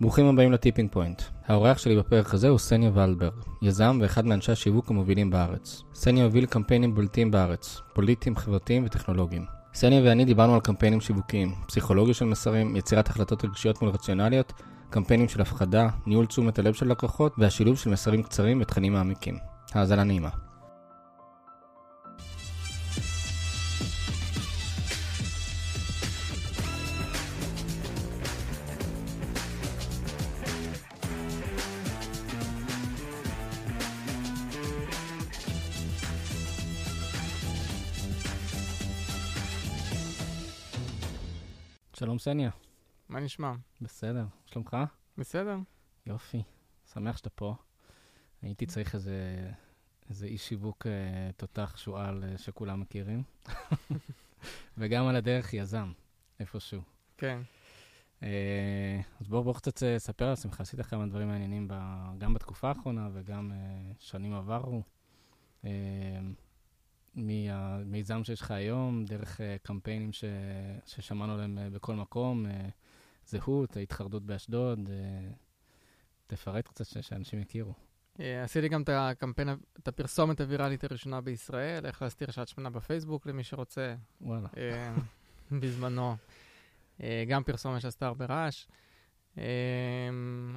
ברוכים הבאים לטיפינג פוינט. האורח שלי בפרק הזה הוא סניה ולברג, יזם ואחד מאנשי השיווק המובילים בארץ. סניה הוביל קמפיינים בולטים בארץ, פוליטיים, חברתיים וטכנולוגיים. סניה ואני דיברנו על קמפיינים שיווקיים, פסיכולוגיה של מסרים, יצירת החלטות רגשיות מול רציונליות, קמפיינים של הפחדה, ניהול תשומת הלב של לקוחות והשילוב של מסרים קצרים ותכנים מעמיקים. האזנה נעימה. שלום סניה. מה נשמע? בסדר, שלומך? בסדר. יופי, שמח שאתה פה. הייתי צריך איזה, איזה איש שיווק אה, תותח שועל אה, שכולם מכירים, וגם על הדרך יזם, איפשהו. כן. אה, אז בואו בוא קצת אה, ספר על עצמך, עשית כמה דברים מעניינים ב, גם בתקופה האחרונה וגם אה, שנים עברו. אה, מהמיזם שיש לך היום, דרך uh, קמפיינים ש... ששמענו עליהם uh, בכל מקום, uh, זהות, ההתחרדות באשדוד, תפרט קצת ש... שאנשים יכירו. Uh, עשיתי גם את הקמפיין, את הפרסומת הוויראלית הראשונה בישראל, איך להסתיר שעת שמנה בפייסבוק למי שרוצה. וואלה. בזמנו. גם פרסומת שעשתה הרבה רעש.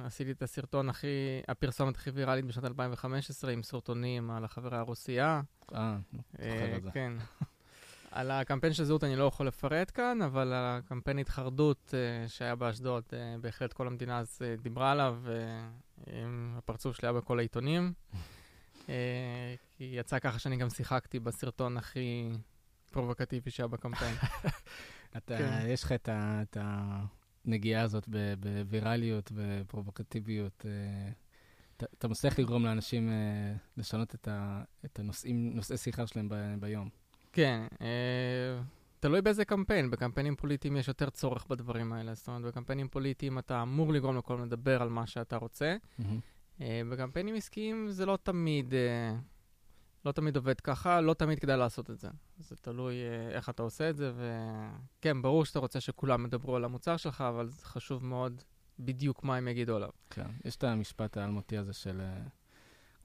עשיתי את הסרטון הכי, הפרסומת הכי ויראלית בשנת 2015 עם סרטונים על החברה הרוסייה. אה, זוכר את זה. כן. על הקמפיין של זהות אני לא יכול לפרט כאן, אבל על הקמפיין התחרדות uh, שהיה באשדוד, uh, בהחלט כל המדינה אז דיברה עליו, והפרצוף שלי היה בכל העיתונים. כי יצא ככה שאני גם שיחקתי בסרטון הכי פרובוקטיבי שהיה בקמפיין. אתה, כן. יש לך את, ה, הנגיעה הזאת בווירליות ופרובוקטיביות. Uh... אתה מצליח לגרום לאנשים אה, לשנות את, ה, את הנושאים, נושאי שיחה שלהם ב, ביום. כן, אה, תלוי באיזה קמפיין. בקמפיינים פוליטיים יש יותר צורך בדברים האלה. זאת אומרת, בקמפיינים פוליטיים אתה אמור לגרום לכל לדבר על מה שאתה רוצה. Mm-hmm. אה, בקמפיינים עסקיים זה לא תמיד, אה, לא תמיד עובד ככה, לא תמיד כדאי לעשות את זה. זה תלוי אה, איך אתה עושה את זה, וכן, ברור שאתה רוצה שכולם ידברו על המוצר שלך, אבל זה חשוב מאוד בדיוק מה הם יגידו עליו. כן, יש את המשפט האלמותי הזה של uh,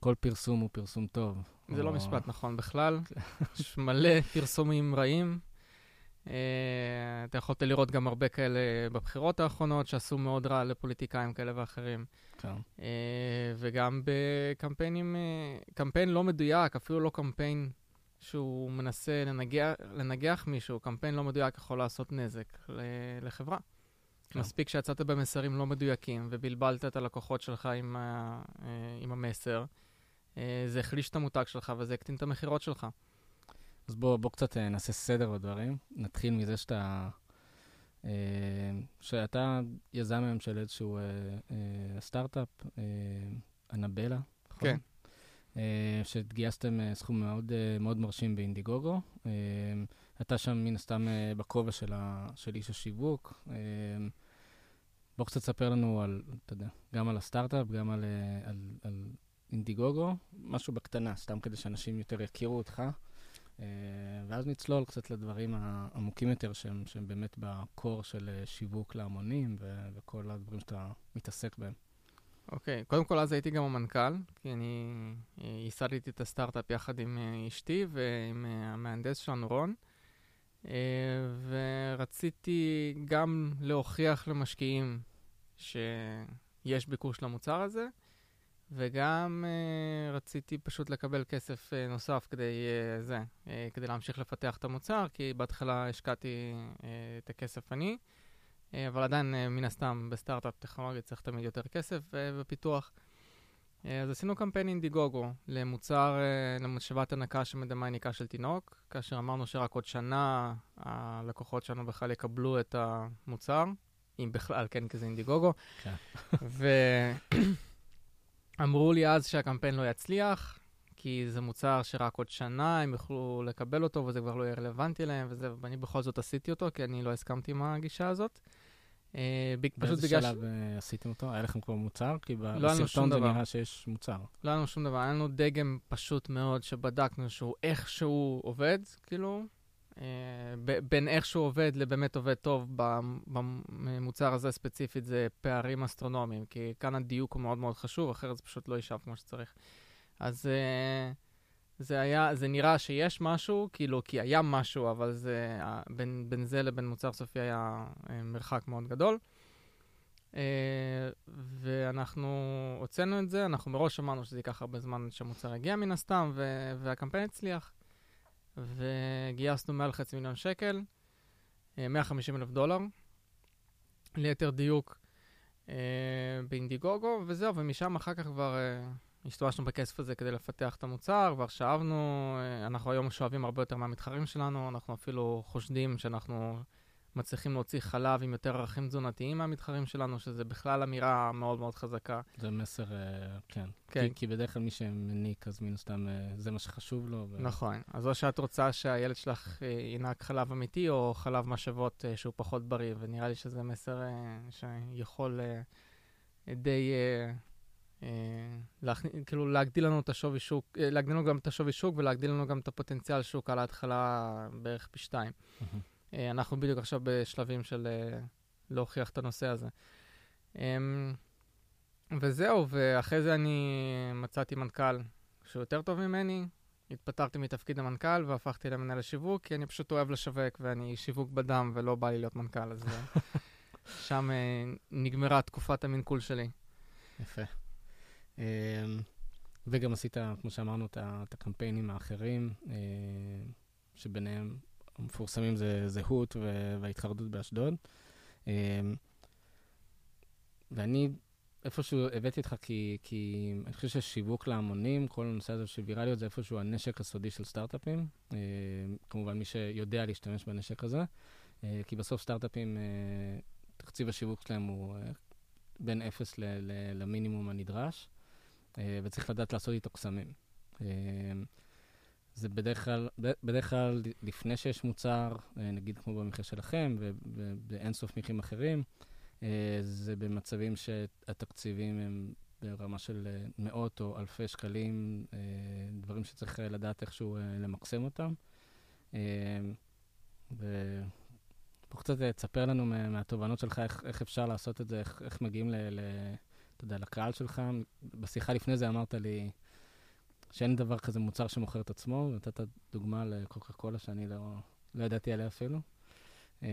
כל פרסום הוא פרסום טוב. זה לא או... לא משפט נכון בכלל, יש מלא פרסומים רעים. Uh, אתה יכולת לראות גם הרבה כאלה בבחירות האחרונות שעשו מאוד רע לפוליטיקאים כאלה ואחרים. כן. Uh, וגם בקמפיינים, uh, קמפיין לא מדויק, אפילו לא קמפיין שהוא מנסה לנגח, לנגח מישהו, קמפיין לא מדויק יכול לעשות נזק לחברה. כן. מספיק שיצאת במסרים לא מדויקים ובלבלת את הלקוחות שלך עם, ה, אה, עם המסר, אה, זה החליש את המותג שלך וזה הקטין את המכירות שלך. אז בוא, בוא קצת אה, נעשה סדר בדברים. נתחיל מזה שאתה, שאתה יזם היום של איזשהו סטארט-אפ, אנבלה, נכון? כן. שגייסתם סכום מאוד, מאוד מרשים באינדיגוגו. אתה שם מן הסתם אה, בכובע של, ה, של איש השיווק. אה, בוא קצת תספר לנו על, אתה יודע, גם על הסטארט-אפ, גם על, אה, על, על אינדיגוגו, משהו בקטנה, סתם כדי שאנשים יותר יכירו אותך. ואז נצלול קצת לדברים העמוקים יותר, שהם, שהם באמת בקור של שיווק להמונים ו- וכל הדברים שאתה מתעסק בהם. אוקיי, okay. קודם כל אז הייתי גם המנכ"ל, כי אני ייסדתי את הסטארט-אפ יחד עם אשתי ועם המהנדס שלנו רון. אה, ורציתי גם להוכיח למשקיעים שיש ביקוש למוצר הזה, וגם uh, רציתי פשוט לקבל כסף uh, נוסף כדי, uh, זה, uh, כדי להמשיך לפתח את המוצר, כי בהתחלה השקעתי uh, את הכסף אני, uh, אבל עדיין, uh, מן הסתם, בסטארט-אפ טכנולוגי צריך תמיד יותר כסף uh, בפיתוח. אה, אז עשינו קמפיין אינדיגוגו למוצר, אה, למשאבת הנקה שמדמה הניקה של תינוק, כאשר אמרנו שרק עוד שנה הלקוחות שלנו בכלל יקבלו את המוצר, אם בכלל, כן, כי זה אינדיגוגו. כן. ואמרו לי אז שהקמפיין לא יצליח, כי זה מוצר שרק עוד שנה הם יוכלו לקבל אותו וזה כבר לא יהיה רלוונטי להם וזה, ואני בכל זאת עשיתי אותו, כי אני לא הסכמתי עם הגישה הזאת. אה, באיזה שלב אה, עשיתם אותו? היה לכם כבר מוצר? כי לא בסרטון זה נראה שיש מוצר. לא היה לנו שום דבר, היה לנו דגם פשוט מאוד שבדקנו שהוא איכשהו עובד, כאילו, בין איך שהוא עובד לבאמת עובד טוב במוצר הזה ספציפית, זה פערים אסטרונומיים, כי כאן הדיוק הוא מאוד מאוד חשוב, אחרת זה פשוט לא יישב כמו שצריך. אז uh, זה היה, זה נראה שיש משהו, כאילו, כי היה משהו, אבל זה, בין, בין זה לבין מוצר סופי היה uh, מרחק מאוד גדול. ואנחנו הוצאנו את זה, אנחנו מראש אמרנו שזה ייקח הרבה זמן שהמוצר יגיע מן הסתם, והקמפיין הצליח. וגייסנו מעל חצי מיליון שקל, 150 אלף דולר, ליתר דיוק באינדיגוגו, וזהו, ומשם אחר כך כבר השתמשנו בכסף הזה כדי לפתח את המוצר, כבר שאבנו, אה, אנחנו היום שואבים הרבה יותר מהמתחרים שלנו, אנחנו אפילו חושדים שאנחנו מצליחים להוציא חלב עם יותר ערכים תזונתיים מהמתחרים שלנו, שזה בכלל אמירה מאוד מאוד חזקה. זה מסר, אה, כן. כן. כי, כי בדרך כלל מי שמניק, אז מן הסתם אה, זה מה שחשוב לו. ו... נכון. אז או שאת רוצה שהילד שלך ינהג חלב אמיתי, או חלב משאבות שהוא פחות בריא, ונראה לי שזה מסר שיכול די... אה, להכניס, כאילו להגדיל לנו את השווי שוק, אה, להגדיל לנו גם את השווי שוק ולהגדיל לנו גם את הפוטנציאל שוק על ההתחלה בערך פי שתיים. Mm-hmm. אנחנו בדיוק עכשיו בשלבים של להוכיח את הנושא הזה. אמ, וזהו, ואחרי זה אני מצאתי מנכ"ל שהוא יותר טוב ממני, התפטרתי מתפקיד המנכ"ל והפכתי למנהל השיווק, כי אני פשוט אוהב לשווק ואני שיווק בדם ולא בא לי להיות מנכ"ל, אז שם נגמרה תקופת המנכול שלי. יפה. אמ, וגם עשית, כמו שאמרנו, את הקמפיינים האחרים, אה, שביניהם המפורסמים זה זהות וההתחרדות באשדוד. אמ, ואני איפשהו הבאתי אותך כי, כי אני חושב ששיווק להמונים, כל הנושא הזה של ויראליות זה איפשהו הנשק הסודי של סטארט-אפים. אמ, כמובן, מי שיודע להשתמש בנשק הזה, אה, כי בסוף סטארט-אפים, אה, תקציב השיווק שלהם הוא בין אפס למינימום הנדרש. אה, וצריך לדעת לעשות איתו קסמים. אה, זה בדרך כלל, בדרך כלל לפני שיש מוצר, אה, נגיד כמו במקרה שלכם, ובאינסוף מקרים אחרים, זה במצבים שהתקציבים הם ברמה של מאות או אלפי שקלים, דברים שצריך לדעת איכשהו למקסם אותם. ובוא קצת תספר לנו מהתובנות שלך איך, איך אפשר לעשות את זה, איך, איך מגיעים ל... ל אתה יודע, לקהל שלך. בשיחה לפני זה אמרת לי שאין דבר כזה מוצר שמוכר את עצמו, ונתת דוגמה לקוקה קולה שאני לא, לא ידעתי עליה אפילו. אה,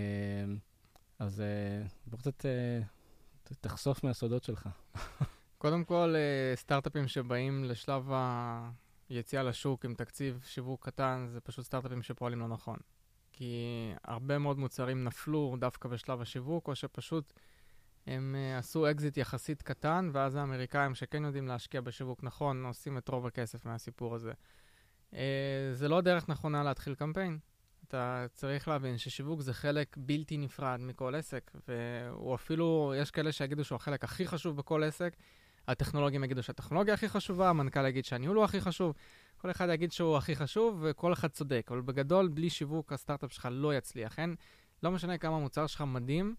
אז אה, בוא קצת אה, תחשוף מהסודות שלך. קודם כל, סטארט-אפים שבאים לשלב היציאה לשוק עם תקציב שיווק קטן, זה פשוט סטארט-אפים שפועלים לא נכון. כי הרבה מאוד מוצרים נפלו דווקא בשלב השיווק, או שפשוט הם uh, עשו אקזיט יחסית קטן, ואז האמריקאים שכן יודעים להשקיע בשיווק נכון, עושים את רוב הכסף מהסיפור הזה. Uh, זה לא דרך נכונה להתחיל קמפיין. אתה צריך להבין ששיווק זה חלק בלתי נפרד מכל עסק, והוא אפילו, יש כאלה שיגידו שהוא החלק הכי חשוב בכל עסק, הטכנולוגים יגידו שהטכנולוגיה הכי חשובה, המנכ"ל יגיד שהניהול הוא הכי חשוב, כל אחד יגיד שהוא הכי חשוב, וכל אחד צודק, אבל בגדול, בלי שיווק הסטארט-אפ שלך לא יצליח. אין, לא משנה כמה המוצר שלך מדהים,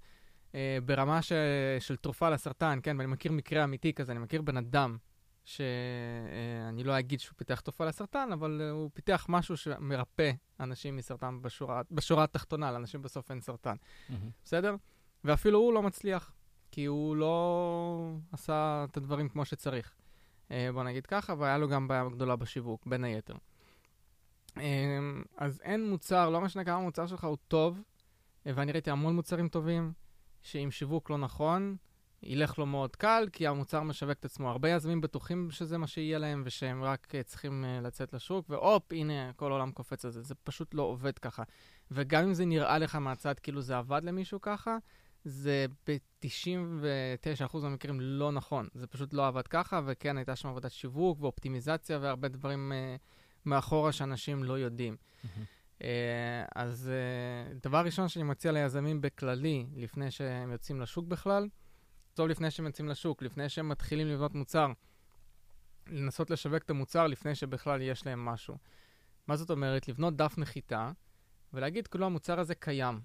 אה, ברמה ש, של תרופה לסרטן, כן, ואני מכיר מקרה אמיתי כזה, אני מכיר בן אדם שאני אה, לא אגיד שהוא פיתח תרופה לסרטן, אבל אה, הוא פיתח משהו שמרפא אנשים מסרטן בשורה, בשורה התחתונה, לאנשים בסוף אין סרטן. Mm-hmm. בסדר? ואפילו הוא לא מצליח, כי הוא לא עשה את הדברים כמו שצריך. אה, בוא נגיד ככה, והיה לו גם בעיה גדולה בשיווק, בין היתר. אז אין מוצר, לא משנה כמה המוצר שלך הוא טוב, ואני ראיתי המון מוצרים טובים. שעם שיווק לא נכון, ילך לו מאוד קל, כי המוצר משווק את עצמו. הרבה יזמים בטוחים שזה מה שיהיה להם, ושהם רק uh, צריכים uh, לצאת לשוק, והופ, הנה, כל העולם קופץ על זה. זה פשוט לא עובד ככה. וגם אם זה נראה לך מהצד כאילו זה עבד למישהו ככה, זה ב-99% מהמקרים לא נכון. זה פשוט לא עבד ככה, וכן, הייתה שם עבודת שיווק ואופטימיזציה והרבה דברים uh, מאחורה שאנשים לא יודעים. Mm-hmm. אה, אז אה, דבר ראשון שאני מציע ליזמים בכללי, לפני שהם יוצאים לשוק בכלל, טוב לפני שהם יוצאים לשוק, לפני שהם מתחילים לבנות מוצר, לנסות לשווק את המוצר לפני שבכלל יש להם משהו. מה זאת אומרת? לבנות דף נחיתה ולהגיד, כאילו המוצר הזה קיים,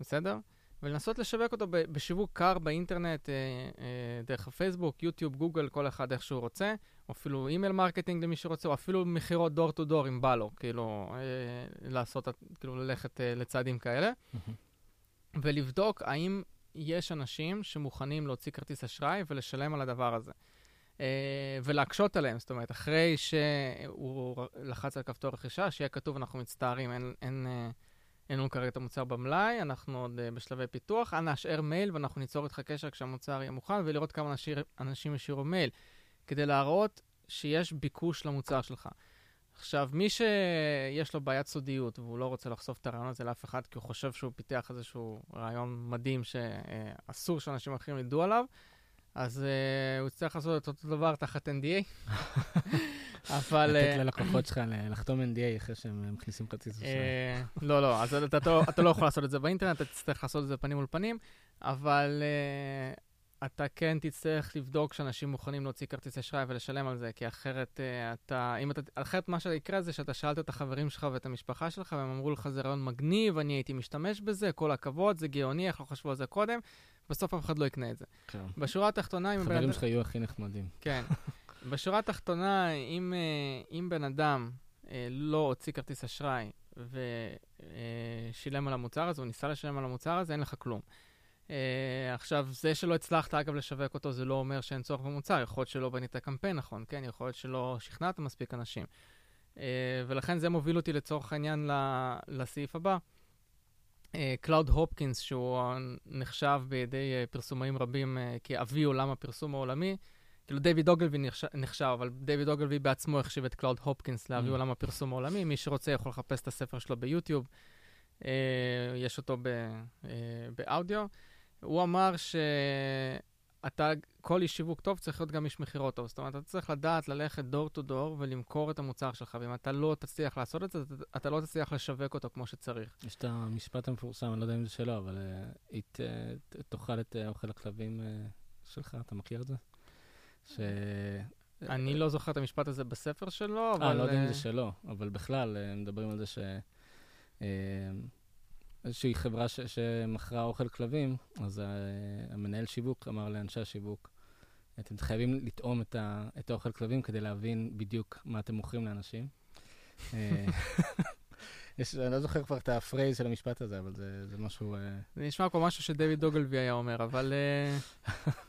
בסדר? ולנסות לשווק אותו בשיווק קר באינטרנט, אה, אה, דרך הפייסבוק, יוטיוב, גוגל, כל אחד איך שהוא רוצה, או אפילו email marketing למי שרוצה, או אפילו מכירות door to door אם בא לו, כאילו, אה, לעשות, כאילו, ללכת אה, לצעדים כאלה, ולבדוק האם יש אנשים שמוכנים להוציא כרטיס אשראי ולשלם על הדבר הזה. אה, ולהקשות עליהם, זאת אומרת, אחרי שהוא לחץ על כפתור רכישה, שיהיה כתוב, אנחנו מצטערים, אין, אין, אה, אין לנו כרגע את המוצר במלאי, אנחנו עוד אה, בשלבי פיתוח, אנא השאר מייל ואנחנו ניצור איתך קשר כשהמוצר יהיה מוכן, ולראות כמה אנשים, אנשים השאירו מייל, כדי להראות שיש ביקוש למוצר שלך. עכשיו, מי שיש לו בעיית סודיות והוא לא רוצה לחשוף את הרעיון הזה לאף אחד, כי הוא חושב שהוא פיתח איזשהו רעיון מדהים שאסור שאנשים אחרים ידעו עליו, אז uh, הוא יצטרך לעשות את אותו דבר תחת NDA. אבל... לתת ללקוחות שלך לחתום NDA אחרי שהם מכניסים כרטיס אשראי. לא, לא, אז אתה לא יכול לעשות את זה באינטרנט, אתה תצטרך לעשות את זה פנים מול פנים, אבל אתה כן תצטרך לבדוק שאנשים מוכנים להוציא כרטיס אשראי ולשלם על זה, כי אחרת אתה, אם אתה, אחרת מה שיקרה זה שאתה שאלת את החברים שלך ואת המשפחה שלך, והם אמרו לך, זה רעיון מגניב, אני הייתי משתמש בזה, כל הכבוד, זה גאוני, איך לא חשבו על זה קודם, בסוף אף אחד לא יקנה את זה. כן. בשורה התחתונה, אם... חברים שלך יהיו הכי נחמדים. כן. בשורה התחתונה, אם, אה, אם בן אדם אה, לא הוציא כרטיס אשראי ושילם על המוצר הזה, הוא ניסה לשלם על המוצר הזה, אין לך כלום. עכשיו, זה שלא הצלחת, אגב, לשווק אותו, זה לא אומר שאין צורך במוצר. יכול להיות שלא בנית קמפיין נכון, כן? יכול להיות שלא שכנעת מספיק אנשים. ולכן זה מוביל אותי לצורך העניין לסעיף הבא. קלאוד uh, הופקינס, שהוא נחשב בידי uh, פרסומאים רבים uh, כאבי עולם הפרסום העולמי, כאילו דיוויד אוגלווי נחשב, אבל דיוויד אוגלווי בעצמו החשיב את קלאוד הופקינס לאבי mm. עולם הפרסום העולמי. מי שרוצה יכול לחפש את הספר שלו ביוטיוב, יש אותו באודיו. הוא אמר שאתה, כל איש שיווק טוב צריך להיות גם איש מכירות טוב. זאת אומרת, אתה צריך לדעת ללכת דור טו דור ולמכור את המוצר שלך, ואם אתה לא תצליח לעשות את זה, אתה, לא תצליח לשווק אותו כמו שצריך. יש את המשפט המפורסם, אני לא יודע אם זה שלו, אבל uh, uh, תאכל את uh, אוכל הכלבים uh, שלך, אתה מכיר את זה? ש... אני לא זוכר את המשפט הזה בספר שלו, אבל... אה, לא יודע אם זה שלו, אבל בכלל, מדברים על זה ש... איזושהי חברה ש- שמכרה אוכל כלבים, אז המנהל שיווק אמר לאנשי השיווק, אתם חייבים לטעום את, ה- את האוכל כלבים כדי להבין בדיוק מה אתם מוכרים לאנשים. יש, אני לא זוכר כבר את ה phrase של המשפט הזה, אבל זה, זה משהו... זה נשמע כמו משהו שדיוויד אוגילבי היה אומר, אבל...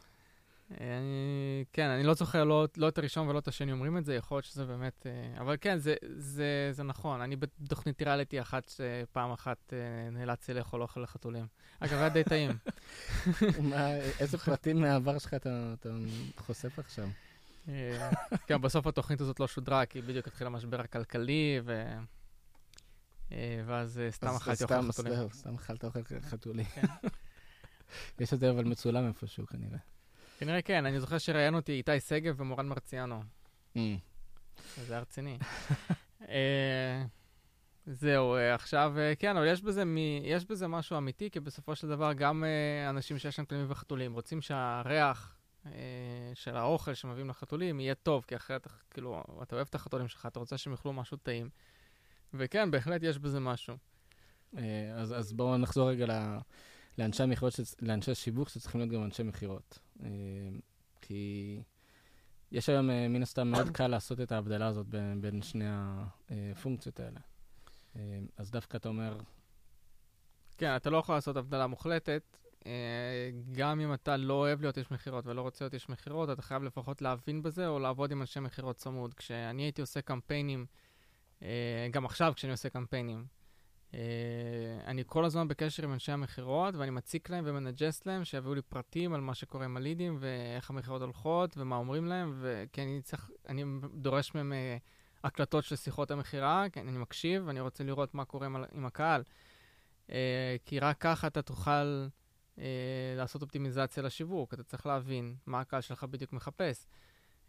אני, כן, אני לא זוכר לא, לא את הראשון ולא את השני אומרים את זה, יכול להיות שזה באמת... אה, אבל כן, זה, זה, זה נכון. אני בתוכנית ריאליטי אחת, פעם אחת אה, נאלצתי לאכול אוכל לחתולים. אגב, היה די טעים. איזה פרטים מהעבר שלך אתה, אתה חושף עכשיו? אה, כן, בסוף התוכנית הזאת לא שודרה, כי בדיוק התחיל המשבר הכלכלי, ו... ואז סתם אכלתי אוכל חתולים. סתם אכלת אוכל חתולים. כן. יש את זה אבל מצולם איפשהו כנראה. כנראה כן, אני זוכר שראיינו אותי איתי שגב ומורן מרציאנו. Mm. זה היה רציני. אה, זהו, אה, עכשיו, אה, כן, אבל יש בזה, מ... יש בזה משהו אמיתי, כי בסופו של דבר גם אנשים שיש להם כלבים וחתולים רוצים שהריח של האוכל שמביאים לחתולים יהיה טוב, כי אחרת, כאילו, אתה אוהב את החתולים שלך, אתה רוצה שהם יאכלו משהו טעים. וכן, בהחלט יש בזה משהו. אז, אז בואו נחזור רגע ל... לאנשי המכירות, לאנשי שיווק שצריכים להיות גם אנשי מכירות. אה, כי יש היום, אה, מן הסתם, מאוד קל לעשות את ההבדלה הזאת בין, בין שני הפונקציות האלה. אה, אז דווקא אתה אומר... כן, אתה לא יכול לעשות הבדלה מוחלטת. גם אם אתה לא אוהב להיות איש מכירות ולא רוצה להיות איש מכירות, אתה חייב לפחות להבין בזה או לעבוד עם אנשי מכירות צמוד. כשאני הייתי עושה קמפיינים, גם עכשיו כשאני עושה קמפיינים, אה, אני כל הזמן בקשר עם אנשי המכירות, ואני מציק להם ומנג'ס להם, שיביאו לי פרטים על מה שקורה עם הלידים, ואיך המכירות הולכות, ומה אומרים להם, וכי אני צריך, אני דורש מהם uh, הקלטות של שיחות המכירה, כי אני מקשיב, ואני רוצה לראות מה קורה עם, עם הקהל. Uh, כי רק ככה אתה תוכל לעשות אופטימיזציה לשיווק, אתה צריך להבין מה הקהל שלך בדיוק מחפש.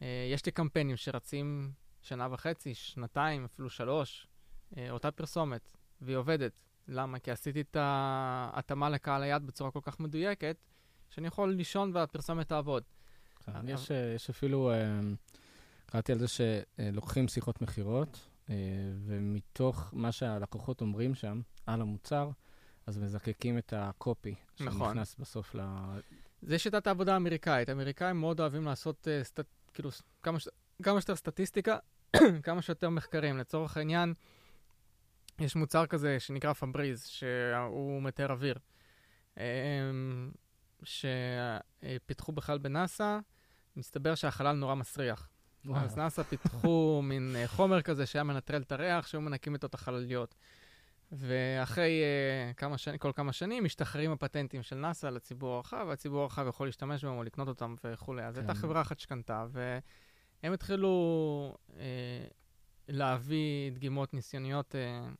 יש לי קמפיינים שרצים שנה וחצי, שנתיים, אפילו שלוש, אותה פרסומת. והיא עובדת. למה? כי עשיתי את ההתאמה לקהל היד בצורה כל כך מדויקת, שאני יכול לישון והפרסומת תעבוד. כן, יש, אה, יש אפילו, אה, קראתי על זה שלוקחים שיחות מכירות, אה, ומתוך מה שהלקוחות אומרים שם על המוצר, אז מזקקים את הקופי, נכון. שנכנס בסוף ל... זה שיטת העבודה האמריקאית. האמריקאים מאוד אוהבים לעשות, uh, סט... כאילו, כמה, ש... כמה שיותר סטטיסטיקה, כמה שיותר מחקרים. לצורך העניין, יש מוצר כזה שנקרא פבריז, שהוא מטר אוויר, אמ, שפיתחו בכלל בנאסא, מסתבר שהחלל נורא מסריח. וואו. אז נאסא פיתחו מין אה, חומר כזה שהיה מנטרל את הריח, שהיו מנקים איתו את החלליות. ואחרי uh, כמה שנים, כל כמה שנים משתחררים הפטנטים של נאסא לציבור הרחב, והציבור הרחב יכול להשתמש בהם או לקנות אותם וכולי. אז כן. הייתה חברה אחת שקנתה, והם התחילו uh, להביא דגימות ניסיוניות uh,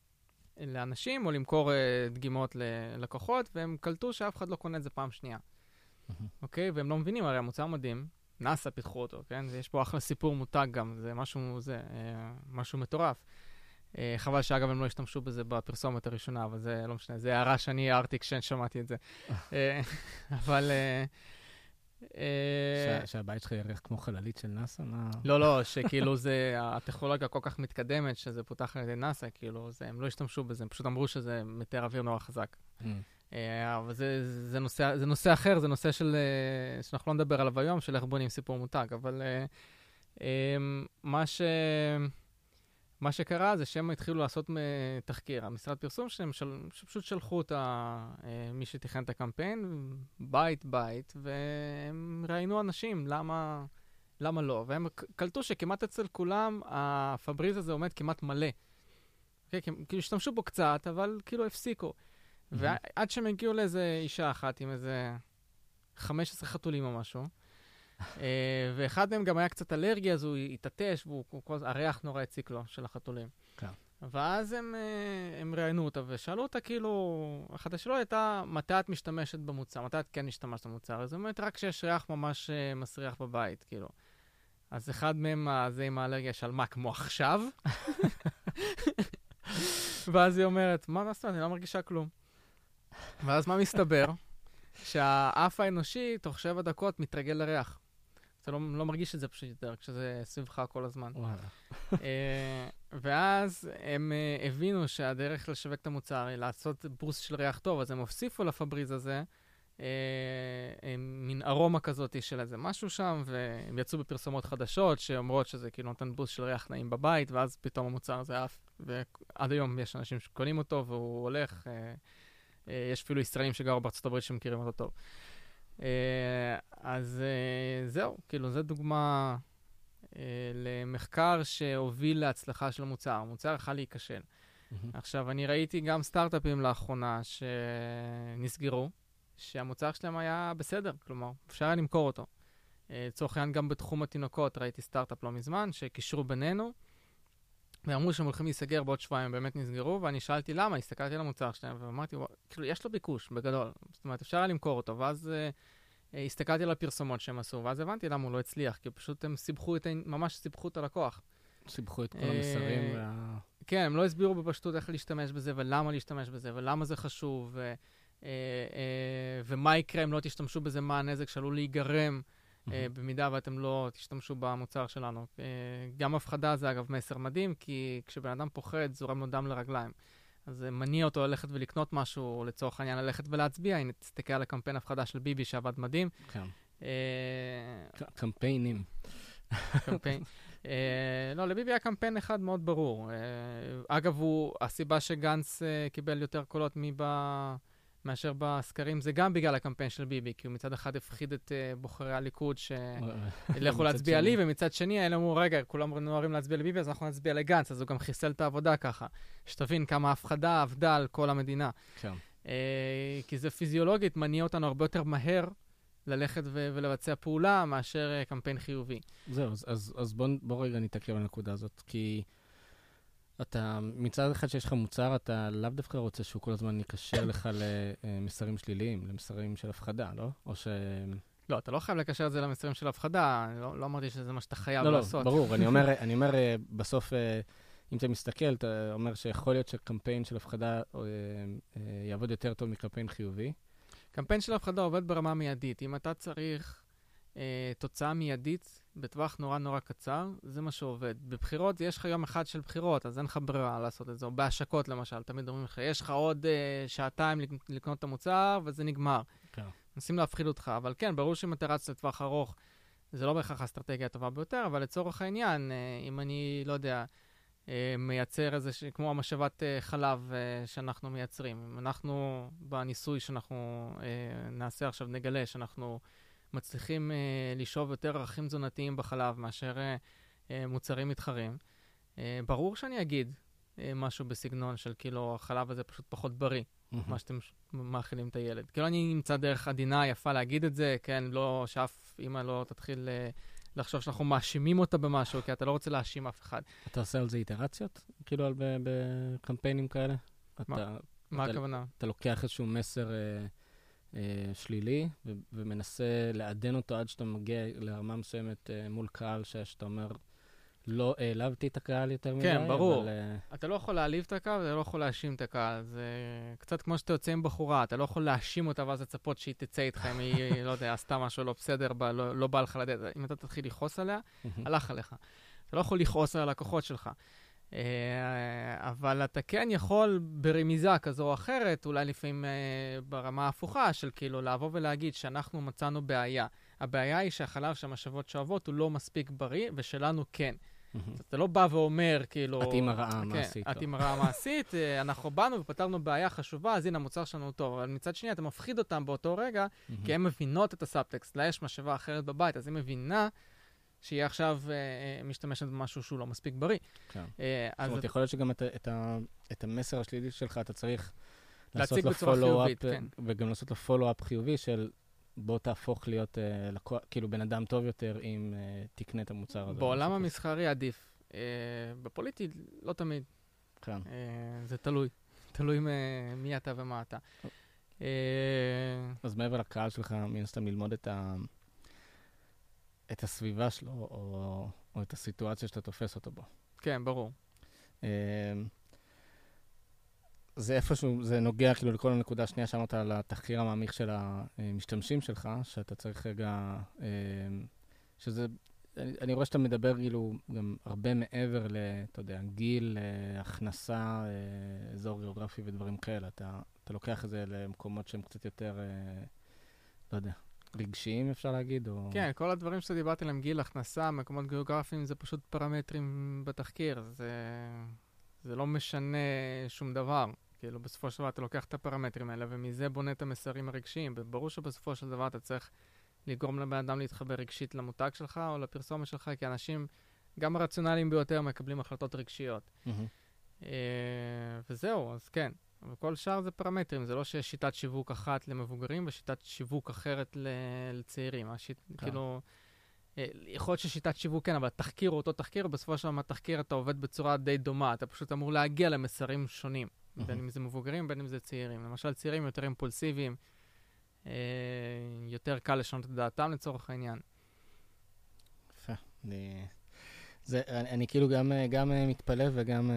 לאנשים, או למכור uh, דגימות ללקוחות, והם קלטו שאף אחד לא קונה את זה פעם שנייה. אוקיי? okay? והם לא מבינים, הרי המוצר מדהים, נאסא פיתחו אותו, כן? יש פה אחלה סיפור מותג גם, זה משהו, זה, משהו מטורף. אה, חבל שאגב הם לא השתמשו בזה בפרסומת הראשונה, אבל זה לא משנה, זה הערה שאני הערתי כששמעתי את זה. אה, אבל... אה, שהבית שלך ירח כמו חללית של נאסא? לא, לא, שכאילו זה, הטכנולוגיה כל כך מתקדמת, שזה פותח על ידי נאסא, כאילו, הם לא השתמשו בזה, הם פשוט אמרו שזה מתאר אוויר נורא חזק. Mm. אבל זה נושא אחר, זה נושא של, שאנחנו לא נדבר עליו היום, של איך בונים סיפור מותג, אבל מה ש... מה שקרה זה שהם התחילו לעשות תחקיר. המשרד פרסום שלהם, של, שפשוט שלחו את ה, אה, מי שתכנן את הקמפיין, בית-בית, והם ראיינו אנשים, למה, למה לא? והם קלטו שכמעט אצל כולם הפבריז הזה עומד כמעט מלא. Okay, אוקיי? כאילו השתמשו בו קצת, אבל כאילו הפסיקו. Mm-hmm. ועד שהם הגיעו לאיזה אישה אחת עם איזה 15 חתולים או משהו, ואחד מהם גם היה קצת אלרגי, אז הוא התעטש, והריח נורא הציק לו, של החתולים. כן. ואז הם, אה, הם ראיינו אותה ושאלו אותה, כאילו, אחת השאלות הייתה, מתי את משתמשת במוצר? מתי את כן השתמשת במוצר? אז היא אומרת, רק כשיש ריח ממש אה, מסריח בבית, כאילו. אז אחד מהם, זה עם האלרגיה, שאל, מה, כמו עכשיו? ואז היא אומרת, מה אומרת, אני לא מרגישה כלום. ואז מה מסתבר? שהאף האנושי, תוך שבע דקות, מתרגל לריח. אתה לא, לא מרגיש את זה פשוט יותר, כשזה סביבך כל הזמן. אה, ואז הם uh, הבינו שהדרך לשווק את המוצר היא לעשות בוסט של ריח טוב, אז הם הוסיפו לפבריז הזה uh, מין ארומה כזאת של איזה משהו שם, והם יצאו בפרסומות חדשות שאומרות שזה כאילו נותן בוסט של ריח נעים בבית, ואז פתאום המוצר הזה עף, ועד היום יש אנשים שקונים אותו והוא הולך. יש אפילו ישראלים שגרו בארצות הברית שמכירים אותו טוב. אה, אז אה, זהו, כאילו, זו דוגמה אה, למחקר שהוביל להצלחה של המוצר. המוצר יכול להיכשל. עכשיו, אני ראיתי גם סטארט-אפים לאחרונה שנסגרו, שהמוצר שלהם היה בסדר, כלומר, אפשר היה למכור אותו. לצורך העניין, גם בתחום התינוקות ראיתי סטארט-אפ לא מזמן, שקישרו בינינו, ואמרו שהם הולכים להיסגר בעוד שבועיים, באמת נסגרו, ואני שאלתי למה, הסתכלתי על המוצר שלהם, ואמרתי, כאילו, יש לו ביקוש, בגדול. זאת אומרת, אפשר היה למכור אותו, ואז uh, הסתכלתי על הפרסומות שהם עשו, ואז הבנתי למה הוא לא הצליח, כי פשוט הם סיבכו את, ממש סיבכו את הלקוח. סיבכו את כל המסרים. וה... כן, הם לא הסבירו בפשטות איך להשתמש בזה, ולמה להשתמש בזה, ולמה זה חשוב, ו, uh, uh, ומה יקרה אם לא תשתמשו בזה, מה הנזק שעלול להיגרם. Mm-hmm. במידה ואתם לא תשתמשו במוצר שלנו. Uh, גם הפחדה זה אגב מסר מדהים, כי כשבן אדם פוחד, זורם לו דם לרגליים. אז זה מניע אותו ללכת ולקנות משהו, או לצורך העניין ללכת ולהצביע. הנה, תסתכל על הקמפיין הפחדה של ביבי שעבד מדהים. כן. קמפיינים. קמפיין. לא, לביבי היה קמפיין אחד מאוד ברור. אגב, הסיבה שגנץ קיבל יותר קולות מב... מאשר בסקרים, זה גם בגלל הקמפיין של ביבי, כי הוא מצד אחד הפחיד את uh, בוחרי הליכוד שילכו להצביע לי, ומצד שני, אלה אמרו, רגע, כולם נוהרים להצביע לביבי, אז אנחנו נצביע לגנץ, אז הוא גם חיסל את העבודה ככה. שתבין כמה ההפחדה עבדה על כל המדינה. כן. Uh, כי זה פיזיולוגית, מניע אותנו הרבה יותר מהר ללכת ו- ולבצע פעולה מאשר uh, קמפיין חיובי. זהו, אז, אז, אז בוא, בוא רגע נתעכב על הנקודה הזאת, כי... אתה, מצד אחד שיש לך מוצר, אתה לאו דווקא רוצה שהוא כל הזמן יקשר לך למסרים שליליים, למסרים של הפחדה, לא? או ש... לא, אתה לא חייב לקשר את זה למסרים של הפחדה, לא, לא אמרתי שזה מה שאתה חייב לא, לא לעשות. לא, ברור, אני אומר, אני אומר אה, בסוף, אה, אם אתה מסתכל, אתה אומר שיכול להיות שקמפיין של הפחדה אה, יעבוד יותר טוב מקמפיין חיובי. קמפיין של הפחדה עובד ברמה מיידית. אם אתה צריך אה, תוצאה מיידית בטווח נורא נורא קצר, זה מה שעובד. בבחירות, יש לך יום אחד של בחירות, אז אין לך ברירה לעשות את זה. או בהשקות למשל, תמיד אומרים לך, יש לך עוד אה, שעתיים לק- לקנות את המוצר, וזה נגמר. כן. מנסים להפחיד אותך, אבל כן, ברור שאם אתה רץ לטווח ארוך, זה לא בהכרח האסטרטגיה הטובה ביותר, אבל לצורך העניין, אה, אם אני, לא יודע, אה, מייצר איזה, ש... כמו המשאבת אה, חלב אה, שאנחנו מייצרים, אם אנחנו, בניסוי שאנחנו אה, נעשה עכשיו, נגלה שאנחנו מצליחים אה, לשאוב יותר ערכים תזונתיים בחלב מאשר אה, אה, מוצרים מתחרים, אה, ברור שאני אגיד אה, משהו בסגנון של כאילו, החלב הזה פשוט פחות בריא. מהמם. מה שאתם מאכילים את הילד. כאילו אני אמצא דרך עדינה, יפה להגיד את זה, כן, לא, שאף אימא לא תתחיל אה, לחשוב שאנחנו מאשימים אותה במשהו, כי אתה לא רוצה להאשים אף אחד. אתה עושה על זה איטרציות? כאילו על בקמפיינים כאלה? מה? אתה, מה אתה- הכוונה? אתה לוקח איזשהו מסר אה, אה, שלילי ו- ומנסה לעדן אותו עד שאתה מגיע לרמה מסוימת אה, מול קהל שאתה אומר, לא העלבתי את הקהל יותר מדי, כן, ברור. אבל... אה, אתה לא יכול להעליב את הקהל ואתה לא יכול להאשים את הקהל. זה קצת כמו שאתה יוצא עם בחורה, אתה לא יכול להאשים אותה ואז לצפות שהיא תצא איתך אם היא, לא יודע, עשתה משהו לא בסדר, ב- לא, לא בא לך לדעת. אם אתה תתחיל לכעוס עליה. הלך עליך. אתה לא יכול לכעוס על הלקוחות שלך. אה, אבל אתה כן יכול ברמיזה כזו או אחרת, אולי לפעמים אה, ברמה ההפוכה, של כאילו לבוא ולהגיד שאנחנו מצאנו בעיה. הבעיה היא שהחלב שהמשאבות שואבות הוא לא מספיק בריא, ושלנו כן. אתה לא בא ואומר, כאילו... את אימא רעה, כן, מה עשית? את לו? אימא רעה מעשית, אה, אנחנו באנו ופתרנו בעיה חשובה, אז הנה המוצר שלנו טוב. אבל מצד שני, אתה מפחיד אותם באותו רגע. כי הן מבינות את הסאבטקסט. לה יש משאבה אחרת בבית, אז היא מבינה שהיא עכשיו אה, אה, משתמשת במשהו שהוא לא מספיק בריא. כן. אה, זאת אומרת, יכול להיות שגם את, את, את המסר השלילי שלך אתה צריך לעשות לו אה, כן. וגם לעשות לו פולו-אפ חיובי של בוא תהפוך להיות אה, לקוח, כאילו בן אדם טוב יותר אם אה, תקנה את המוצר הזה. בעולם. המסחרי עדיף. אה, בפוליטי, לא תמיד. כן. אה, זה תלוי. תלוי מ- מי אתה ומה אתה. אה, אז מעבר לקהל שלך, מן הסתם ללמוד את, ה... את הסביבה שלו, או, או את הסיטואציה שאתה תופס אותו בו. כן, ברור. אה, זה איפשהו, זה נוגע כאילו לכל הנקודה השנייה שאמרת על התחקיר המעמיק של המשתמשים שלך, שאתה צריך רגע, אה, שזה, אני, אני רואה שאתה מדבר כאילו גם הרבה מעבר ל, אתה יודע, גיל, אה, הכנסה, אה, אזור גיאוגרפי ודברים כאלה. אתה, אתה לוקח את זה למקומות שהם קצת יותר, אה, לא יודע, רגשיים אפשר להגיד, או... כן, כל הדברים שאתה דיברתי עליהם, גיל, הכנסה, מקומות גיאוגרפיים, זה פשוט פרמטרים בתחקיר. זה, זה לא משנה שום דבר. כאילו, בסופו של דבר אתה לוקח את הפרמטרים האלה, ומזה בונה את המסרים הרגשיים. ברור שבסופו של דבר אתה צריך לגרום לבן אדם להתחבר רגשית למותג שלך או לפרסומת שלך, כי אנשים, גם הרציונליים ביותר, מקבלים החלטות רגשיות. אה, וזהו, אז כן. אבל כל שאר זה פרמטרים, זה לא שיש שיטת שיווק אחת למבוגרים ושיטת שיווק אחרת ל- לצעירים. השיט, כן. כאילו, אה, יכול להיות ששיטת שיווק כן, אבל התחקיר הוא אותו תחקיר, ובסופו של דבר מהתחקיר אתה עובד בצורה די דומה, אתה פשוט אמור להגיע למסרים שונים, בין מהמם. אם זה מבוגרים, בין אם זה צעירים. למשל, צעירים יותר אימפולסיביים, אה, יותר קל לשנות את דעתם לצורך העניין. יפה. אני, זה, אני, אני כאילו גם, אה, גם מתפלא וגם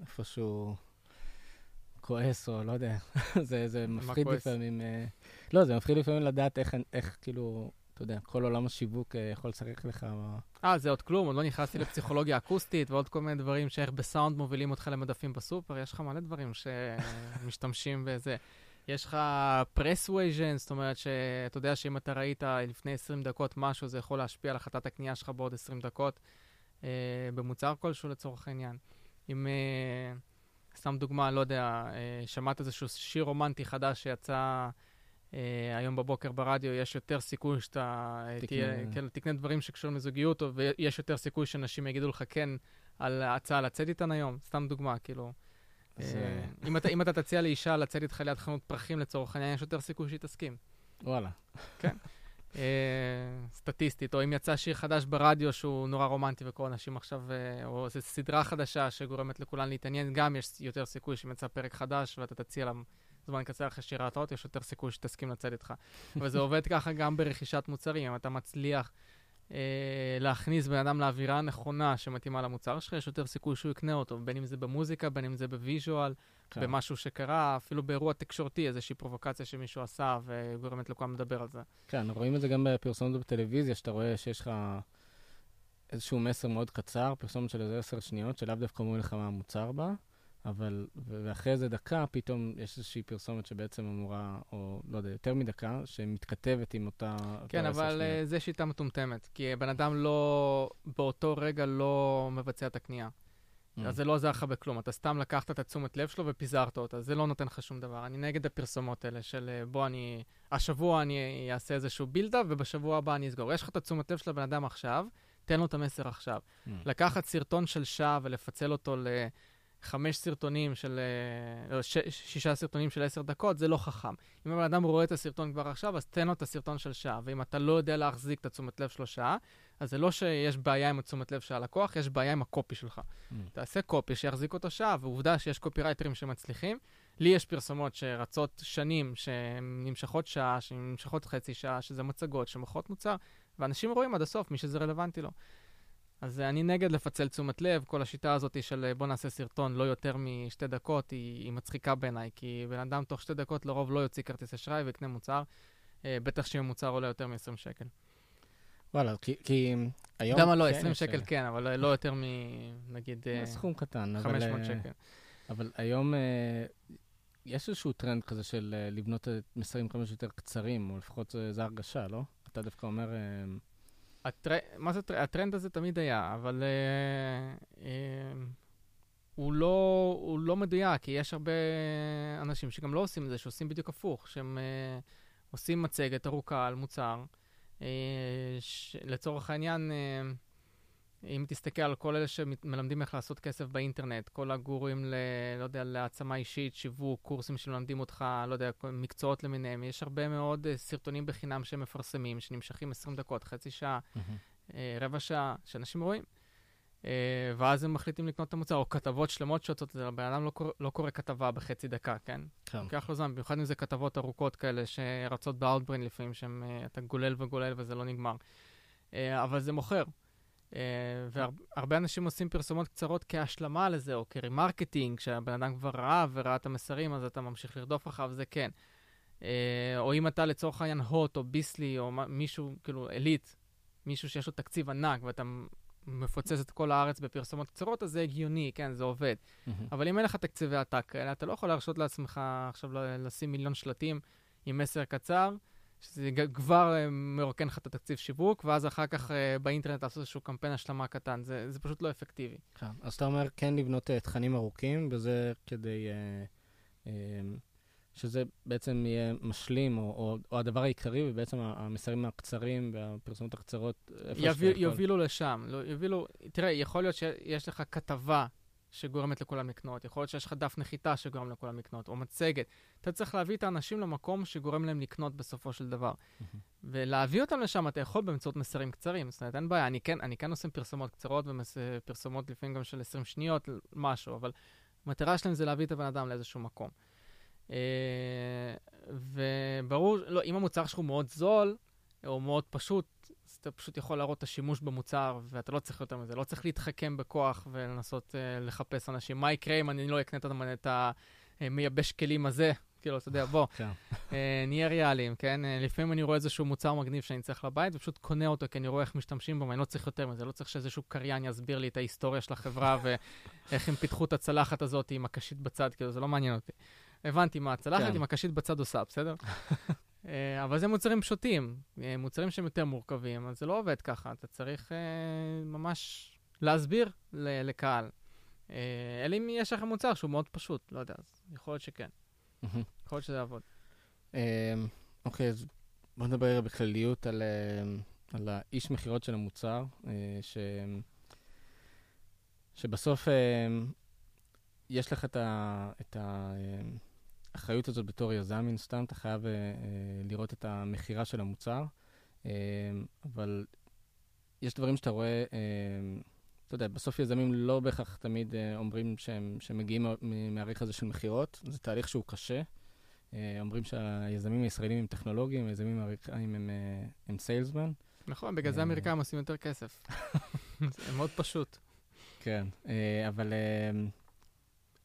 איפשהו כועס, או לא יודע. זה, זה מפחיד? לפעמים. אה, לא, זה מפחיד לפעמים לדעת איך, איך כאילו, אתה יודע, כל עולם השיווק אה, יכול לשחק לך. אה, זה עוד כלום, עוד לא נכנסתי לפסיכולוגיה אקוסטית ועוד כל מיני דברים שאיך בסאונד מובילים אותך למדפים בסופר, יש לך מלא דברים שמשתמשים בזה. יש לך persuasion, זאת אומרת שאתה יודע שאם אתה ראית לפני 20 דקות משהו, זה יכול להשפיע על החלטת הקנייה שלך בעוד 20 דקות, אה, במוצר כלשהו לצורך העניין. אם, אה, סתם דוגמה, לא יודע, אה, שמעת איזשהו שיר רומנטי חדש שיצא אה, היום בבוקר ברדיו, יש יותר סיכוי שאתה אה, תקנה. כן, תקנה דברים שקשורים לזוגיות, ויש יותר סיכוי שאנשים יגידו לך כן על ההצעה לצאת איתן היום. סתם דוגמה, כאילו. אם אתה- אם אתה תציע לאישה לצאת איתך ליד חנות פרחים לצורך העניין, יש יותר סיכוי שהיא תסכים. וואלה. אה, סטטיסטית, או אם יצא שיר חדש ברדיו שהוא נורא רומנטי וכל אנשים עכשיו, אה, או איזו סדרה חדשה שגורמת לכולן להתעניין, גם יש יותר סיכוי שאם יצא פרק חדש ואתה תציע לה זמן קצר אחרי שירת האות, יש יותר סיכוי שתסכים לצאת איתך. וזה עובד ככה גם ברכישת מוצרים, אם אתה מצליח אה, להכניס בן אדם לאווירה הנכונה שמתאימה למוצר שלך, יש יותר סיכוי שהוא יקנה אותו, בין אם זה במוזיקה, בין אם זה ב visual, כן. במשהו שקרה, אפילו באירוע תקשורתי, איזושהי פרובוקציה שמישהו עשה וגורמת לכולם לדבר על זה. כן, רואים את זה גם בפרסומות בטלוויזיה, שאתה רואה שיש לך איזשהו מסר מאוד קצר, פרסומת של איזה עשר שניות, שלאו דווקא אומרים לך מה המוצר בה. אבל, ואחרי איזה דקה, פתאום יש איזושהי פרסומת שבעצם אמורה, או לא יודע, יותר מדקה, שמתכתבת עם אותה... כן, אבל uh, זה שיטה מטומטמת, כי בן אדם לא, באותו רגע לא מבצע את הקנייה. Mm. אז זה לא עזר לך בכלום, אתה סתם לקחת את התשומת לב שלו ופיזרת אותה, זה לא נותן לך שום דבר. אני נגד הפרסומות האלה של אה, בוא אני, השבוע אני אעשה איזשהו בילדאפ ובשבוע הבא אני אסגור. יש לך את התשומת לב של הבן אדם עכשיו, תן לו את המסר עכשיו. Mm. לקחת סרטון של שעה ולפצל אותו ל... חמש סרטונים של, אה, לא, ש, שישה סרטונים של עשר דקות, זה לא חכם. אם הבן אדם רואה את הסרטון כבר עכשיו, אז תן לו את הסרטון של שעה. ואם אתה לא יודע להחזיק את התשומת לב שלו שעה, אז זה לא שיש בעיה עם התשומת לב של הלקוח, יש בעיה עם הקופי שלך. Mm. תעשה קופי שיחזיק אותו שעה, ועובדה שיש קופירייטרים שמצליחים. לי יש פרסומות שרצות שנים, שנמשכות שעה, שנמשכות חצי שעה, שזה מצגות שמוכרות מוצר, ואנשים רואים עד הסוף, מי שזה רלוונטי לו. אז אני נגד לפצל תשומת לב, כל השיטה הזאת של אה, בוא נעשה סרטון לא יותר משתי דקות, היא, היא מצחיקה בעיניי, כי בן אדם תוך שתי דקות לרוב לא יוציא כרטיס אשראי ויקנה מוצר, אה, בטח שאם המוצר עולה יותר מ-20 שקל. וואלה, כי, כי היום... למה לא, 20 שקל ש... כן, אבל לא, יותר מ... נגיד... אה, סכום קטן, 500 אבל... שקל. אבל היום יש איזשהו טרנד כזה של לבנות מסרים כמה שיותר קצרים, או לפחות זו הרגשה, לא? אתה דווקא אומר... הטר... מה זה טרנד? הטרנד הזה תמיד היה, אבל אה, אה, הוא, לא, הוא לא מדויק, כי יש הרבה אנשים שגם לא עושים את זה, שעושים בדיוק הפוך, שהם uh, עושים מצגת ארוכה על מוצר. Uh, ש... לצורך העניין, uh, אם תסתכל על כל אלה שמלמדים איך לעשות כסף באינטרנט, כל הגורים, ל, לא יודע, להעצמה אישית, שיווק, קורסים שמלמדים אותך, לא יודע, מקצועות למיניהם, יש הרבה מאוד uh, סרטונים בחינם שהם מפרסמים, שנמשכים 20 דקות, חצי שעה, mm-hmm. uh, רבע שעה, שאנשים רואים. Uh, ואז הם מחליטים לקנות את המוצר, או כתבות שלמות שיוצאות, הבן אדם לא, לא קורא כתבה בחצי דקה, כן? כן. לוקח לו זמן, במיוחד אם זה כתבות ארוכות כאלה שרצות באאוטברין לפעמים, שאתה גולל וגולל וזה לא נגמר. אבל זה מוכר. אה, והרבה אנשים עושים פרסומות קצרות כהשלמה לזה, או כ remarketing, כשהבן אדם כבר ראה וראה את המסרים, אז אתה ממשיך לרדוף אחריו, זה כן. אה, או אם אתה לצורך העניין הוט, או ביסלי, או מישהו, כאילו, אליט, מישהו שיש לו תקציב ענק, ואתה מפוצץ את כל הארץ בפרסומות קצרות, אז זה הגיוני, כן, זה עובד. Mm-hmm. אבל אם אין לך תקציבי עתק כאלה, אתה לא יכול להרשות לעצמך עכשיו לשים מיליון שלטים עם מסר קצר. שזה כבר אה, מרוקן לך את התקציב שיווק, ואז אחר כך אה, באינטרנט לעשות איזשהו קמפיין השלמה קטן. זה, זה פשוט לא אפקטיבי. כן, אז אתה אומר כן לבנות uh, תכנים ארוכים, וזה כדי שזה בעצם יהיה משלים, או, או, או הדבר העיקרי, ובעצם המסרים הקצרים והפרסומות הקצרות, איפה שאתה יכול... יובילו לשם. לא, יובילו, תראה, יכול להיות שיש לך כתבה שגורמת לכולם לקנות, יכול להיות שיש לך דף נחיתה שגורם לכולם לקנות, או מצגת. אתה צריך להביא את האנשים למקום שגורם להם לקנות בסופו של דבר. ולהביא אותם לשם אתה יכול באמצעות מסרים קצרים. זאת אומרת, אין בעיה, אני כן, אני כן עושה פרסומות קצרות ופרסומות לפעמים גם של 20 שניות, משהו, אבל המטרה שלהם זה להביא את הבן אדם לאיזשהו מקום. אה, וברור, לא, אם המוצר שלך הוא מאוד זול, או מאוד פשוט, אז אתה פשוט יכול להראות את השימוש במוצר, ואתה לא צריך יותר מזה. לא צריך להתחכם בכוח ולנסות uh, לחפש אנשים. מה יקרה אם אני לא אקנה את המייבש כלים הזה? כאילו, אתה יודע, בוא, uh, נהיה ריאליים, כן? Uh, לפעמים אני רואה איזשהו מוצר מגניב שאני צריך לבית, ופשוט קונה אותו, כי אני רואה איך משתמשים בו, ואני לא צריך יותר מזה. לא צריך שאיזשהו קריין יסביר לי את ההיסטוריה של החברה, ואיך הם פיתחו את הצלחת הזאת עם הקשית בצד, כאילו, זה לא מעניין אותי. הבנתי מה הצלחת כן. עם הקשית בצד עושה, בסדר? אה, אבל זה מוצרים פשוטים, אה, מוצרים שהם יותר מורכבים, אז זה לא עובד ככה, אתה צריך אה, ממש להסביר לקהל. אלא אם יש לכם מוצר שהוא מאוד פשוט, לא יודע, אז יכול להיות שכן. יכול להיות שזה יעבוד. אוקיי, אז בוא נדבר בכלליות על, על האיש מכירות של המוצר, ש... שבסוף יש לך את ה... את ה האחריות הזאת בתור יזם, מן סתם, אתה חייב אה, אה, לראות את המכירה של המוצר, אה, אבל יש דברים שאתה רואה, אה, אתה יודע, בסוף יזמים לא בהכרח תמיד אה, אומרים שהם, שהם מגיעים מהעריך הזה של מכירות, זה תהליך שהוא קשה. אה, אומרים שהיזמים הישראלים הם טכנולוגיים, היזמים האמריקאים הם, אה, הם סיילסמן. נכון, בגלל זה אה, האמריקאים עושים יותר כסף. זה מאוד פשוט. כן, אה, אבל...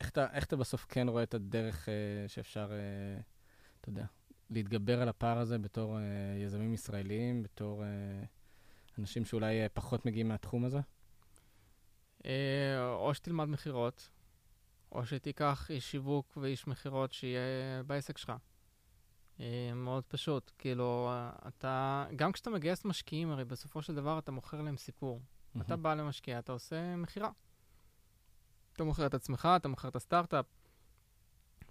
אה, איך אתה, איך אתה בסוף כן רואה את הדרך uh, שאפשר, uh, אתה יודע, להתגבר על הפער הזה בתור uh, יזמים ישראלים, בתור uh, אנשים שאולי uh, פחות מגיעים מהתחום הזה? Uh, או שתלמד מכירות, או שתיקח איש שיווק ואיש מכירות שיהיה בעסק שלך. אה, מאוד פשוט. כאילו, אתה, גם כשאתה מגייס משקיעים, הרי בסופו של דבר אתה מוכר להם סיפור. Mm-hmm. אתה בא למשקיע, אתה עושה מכירה. אתה מוכר את עצמך, אתה מוכר את הסטארט-אפ.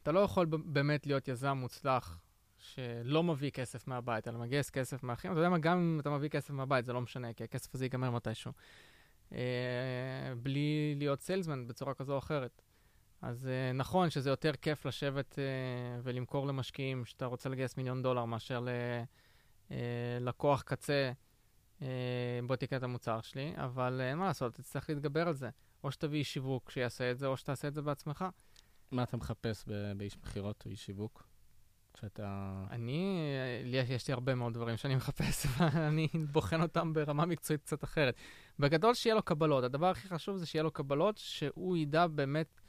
אתה לא יכול באמת להיות יזם מוצלח שלא מביא כסף מהבית, אלא מגייס כסף מהאחים. אתה יודע מה, גם אם אתה מביא כסף מהבית, זה לא משנה, כי הכסף הזה ייגמר מתישהו. אה, בלי להיות סיילסמן בצורה כזו או אחרת. אז uh, נכון שזה יותר כיף לשבת uh, ולמכור למשקיעים שאתה רוצה לגייס מיליון דולר מאשר ללקוח uh, קצה, uh, בוא תקרא את המוצר שלי, אבל אין uh, מה לעשות, צריך להתגבר על זה. או שתביא שיווק שיעשה את זה, או שתעשה את זה בעצמך. מה אתה מחפש באיש מכירות או איש שיווק? שאתה... אני, לי יש לי הרבה מאוד דברים שאני מחפש, ואני בוחן אותם ברמה מקצועית קצת אחרת. בגדול, שיהיה לו קבלות. הדבר הכי חשוב זה שיהיה לו קבלות, שהוא ידע באמת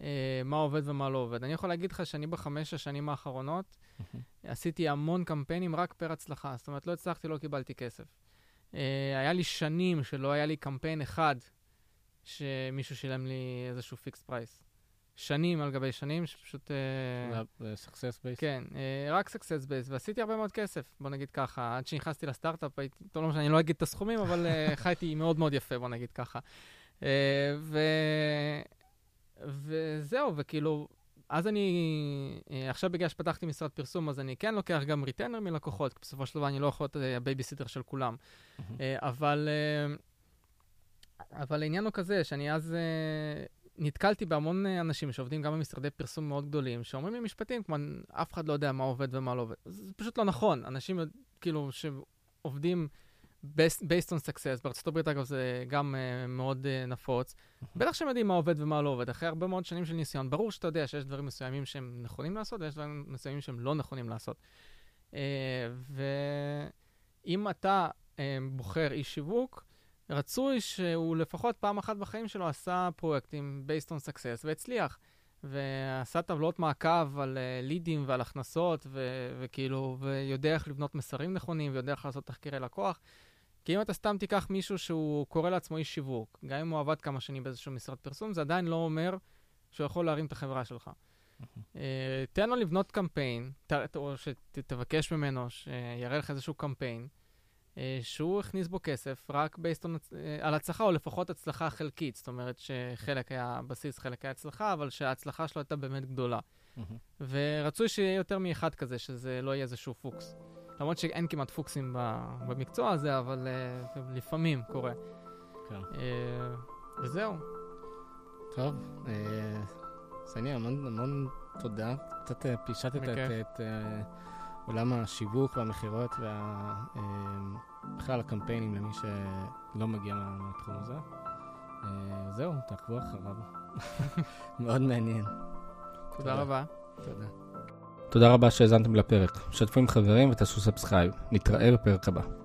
אה, מה עובד ומה לא עובד. אני יכול להגיד לך שאני בחמש השנים האחרונות עשיתי המון קמפיינים רק פר הצלחה. זאת אומרת, לא הצלחתי, לא קיבלתי כסף. אה, היה לי שנים שלא היה לי קמפיין אחד שמישהו שילם לי איזשהו fixed price. שנים על גבי שנים, שפשוט... זה success base? כן, אה, רק success base, ועשיתי הרבה מאוד כסף, בוא נגיד ככה. עד שנכנסתי לסטארט-אפ, הייתי, טוב, לא משנה, אני לא אגיד את הסכומים, אבל אה, חייתי מאוד מאוד יפה, בוא נגיד ככה. אה, ו... וזהו, וכאילו, אז אני, אה, עכשיו בגלל שפתחתי משרד פרסום, אז אני כן לוקח גם retainer מלקוחות, כי בסופו של דבר אני לא יכול להיות אה, הבייביסיטר של כולם. אה, אבל, אבל העניין הוא כזה, שאני אז נתקלתי בהמון אנשים שעובדים גם במשרדי פרסום מאוד גדולים, שאומרים לי משפטים כמו, אף אחד לא יודע מה עובד ומה לא עובד. זה פשוט לא נכון. אנשים, כאילו, שעובדים... based on success, בארצות הברית אגב זה גם אה, מאוד אה, נפוץ. בטח שהם יודעים מה עובד ומה לא עובד, אחרי הרבה מאוד שנים של ניסיון. ברור שאתה יודע שיש דברים מסוימים שהם נכונים לעשות ויש דברים מסוימים שהם לא נכונים לעשות. Uh, ואם אתה uh, בוחר איש שיווק, רצוי שהוא לפחות פעם אחת בחיים שלו עשה פרויקטים based on success והצליח. ועשה טבלאות מעקב על uh, לידים ועל הכנסות, ו- וכאילו, ויודע איך לבנות מסרים נכונים, ויודע איך לעשות תחקירי לקוח. כי אם אתה סתם תיקח מישהו שהוא קורא לעצמו איש שיווק, גם אם הוא עבד כמה שנים באיזשהו משרד פרסום, זה עדיין לא אומר שהוא יכול להרים את החברה שלך. Uh, תן לו לבנות קמפיין, ת, או שתבקש ממנו שיראה לך איזשהו קמפיין, שהוא הכניס בו כסף רק based on, uh, על הצלחה, או לפחות הצלחה חלקית. זאת אומרת שחלק היה בסיס, חלק היה הצלחה, אבל שההצלחה שלו הייתה באמת גדולה. ורצוי שיהיה יותר מאחד כזה, שזה לא יהיה איזשהו פוקס. למרות שאין כמעט פוקסים במקצוע הזה, אבל uh, לפעמים קורה. כן. Uh, וזהו. טוב, uh, סני, המון, המון תודה. קצת פישטת את, את uh, עולם השיווק והמכירות ובכלל uh, הקמפיינים למי שלא מגיע מהתחום הזה. Uh, זהו, תעקבו אחריו. מאוד מעניין. תודה, תודה רבה. תודה. תודה רבה שהאזנתם לפרק. שתפו עם חברים ותעשו subscribe. נתראה בפרק הבא.